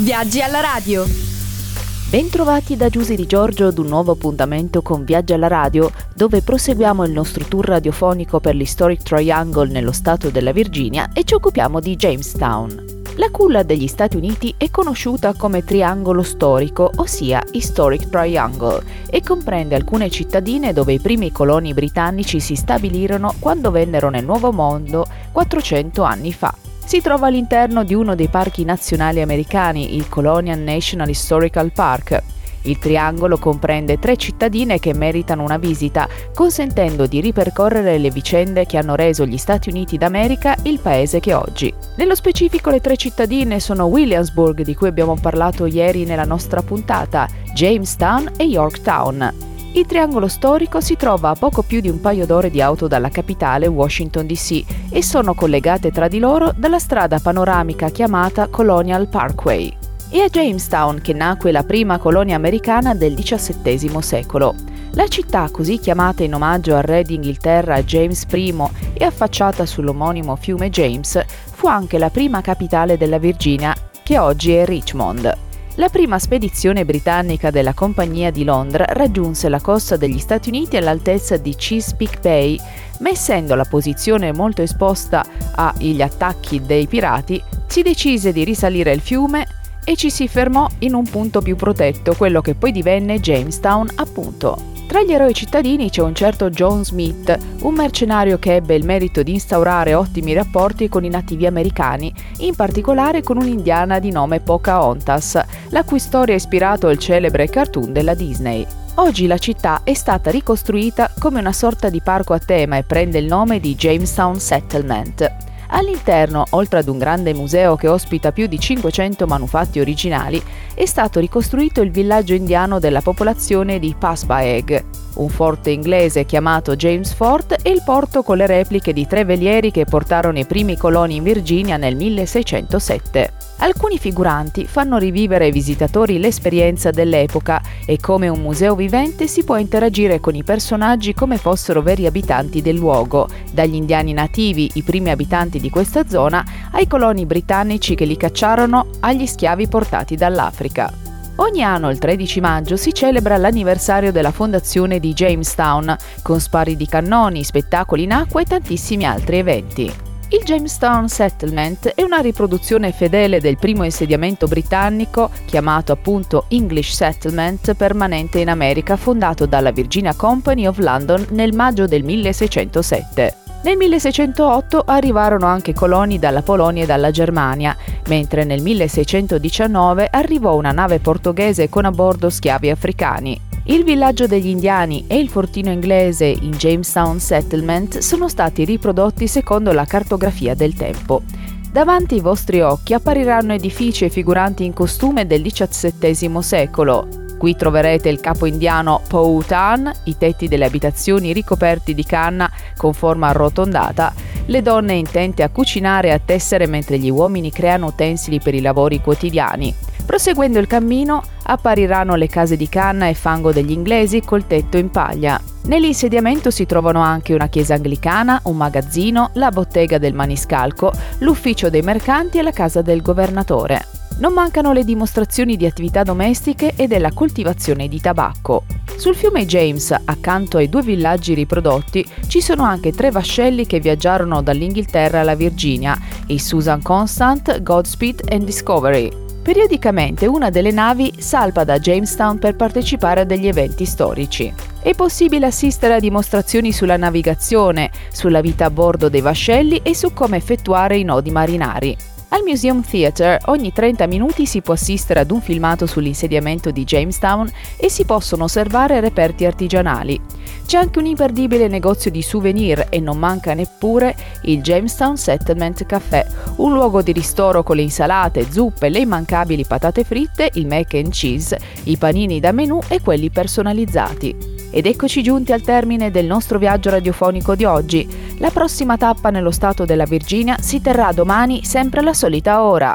Viaggi alla radio. Bentrovati da Giusy di Giorgio ad un nuovo appuntamento con Viaggi alla radio, dove proseguiamo il nostro tour radiofonico per l'Historic Triangle nello stato della Virginia e ci occupiamo di Jamestown. La culla degli Stati Uniti è conosciuta come triangolo storico, ossia Historic Triangle, e comprende alcune cittadine dove i primi coloni britannici si stabilirono quando vennero nel Nuovo Mondo 400 anni fa. Si trova all'interno di uno dei parchi nazionali americani, il Colonial National Historical Park, il triangolo comprende tre cittadine che meritano una visita, consentendo di ripercorrere le vicende che hanno reso gli Stati Uniti d'America il paese che oggi. Nello specifico le tre cittadine sono Williamsburg, di cui abbiamo parlato ieri nella nostra puntata, Jamestown e Yorktown. Il triangolo storico si trova a poco più di un paio d'ore di auto dalla capitale Washington DC e sono collegate tra di loro dalla strada panoramica chiamata Colonial Parkway. È a Jamestown che nacque la prima colonia americana del XVII secolo. La città, così chiamata in omaggio al re d'Inghilterra James I e affacciata sull'omonimo fiume James, fu anche la prima capitale della Virginia, che oggi è Richmond. La prima spedizione britannica della Compagnia di Londra raggiunse la costa degli Stati Uniti all'altezza di Chesapeake Bay, ma essendo la posizione molto esposta agli attacchi dei pirati, si decise di risalire il fiume e ci si fermò in un punto più protetto, quello che poi divenne Jamestown appunto. Tra gli eroi cittadini c'è un certo John Smith, un mercenario che ebbe il merito di instaurare ottimi rapporti con i nativi americani, in particolare con un'indiana di nome Pocahontas, la cui storia ha ispirato il celebre cartoon della Disney. Oggi la città è stata ricostruita come una sorta di parco a tema e prende il nome di Jamestown Settlement. All'interno, oltre ad un grande museo che ospita più di 500 manufatti originali, è stato ricostruito il villaggio indiano della popolazione di Pasbaeg, un forte inglese chiamato James Fort e il porto con le repliche di tre velieri che portarono i primi coloni in Virginia nel 1607. Alcuni figuranti fanno rivivere ai visitatori l'esperienza dell'epoca e come un museo vivente si può interagire con i personaggi come fossero veri abitanti del luogo, dagli indiani nativi, i primi abitanti di questa zona, ai coloni britannici che li cacciarono, agli schiavi portati dall'Africa. Ogni anno, il 13 maggio, si celebra l'anniversario della fondazione di Jamestown, con spari di cannoni, spettacoli in acqua e tantissimi altri eventi. Il Jamestown Settlement è una riproduzione fedele del primo insediamento britannico, chiamato appunto English Settlement, permanente in America, fondato dalla Virginia Company of London nel maggio del 1607. Nel 1608 arrivarono anche coloni dalla Polonia e dalla Germania, mentre nel 1619 arrivò una nave portoghese con a bordo schiavi africani. Il villaggio degli indiani e il fortino inglese in Jamestown Settlement sono stati riprodotti secondo la cartografia del tempo. Davanti ai vostri occhi appariranno edifici e figuranti in costume del XVII secolo. Qui troverete il capo indiano Powhatan, i tetti delle abitazioni ricoperti di canna con forma arrotondata, le donne intente a cucinare e a tessere mentre gli uomini creano utensili per i lavori quotidiani. Proseguendo il cammino appariranno le case di canna e fango degli inglesi col tetto in paglia. Nell'insediamento si trovano anche una chiesa anglicana, un magazzino, la bottega del maniscalco, l'ufficio dei mercanti e la casa del governatore. Non mancano le dimostrazioni di attività domestiche e della coltivazione di tabacco. Sul fiume James, accanto ai due villaggi riprodotti, ci sono anche tre vascelli che viaggiarono dall'Inghilterra alla Virginia, i Susan Constant, Godspeed e Discovery. Periodicamente una delle navi salpa da Jamestown per partecipare a degli eventi storici. È possibile assistere a dimostrazioni sulla navigazione, sulla vita a bordo dei vascelli e su come effettuare i nodi marinari. Al Museum Theatre ogni 30 minuti si può assistere ad un filmato sull'insediamento di Jamestown e si possono osservare reperti artigianali. C'è anche un imperdibile negozio di souvenir e non manca neppure il Jamestown Settlement Café, un luogo di ristoro con le insalate, zuppe, le immancabili patate fritte, il mac and cheese, i panini da menù e quelli personalizzati. Ed eccoci giunti al termine del nostro viaggio radiofonico di oggi. La prossima tappa nello stato della Virginia si terrà domani sempre alla solita ora.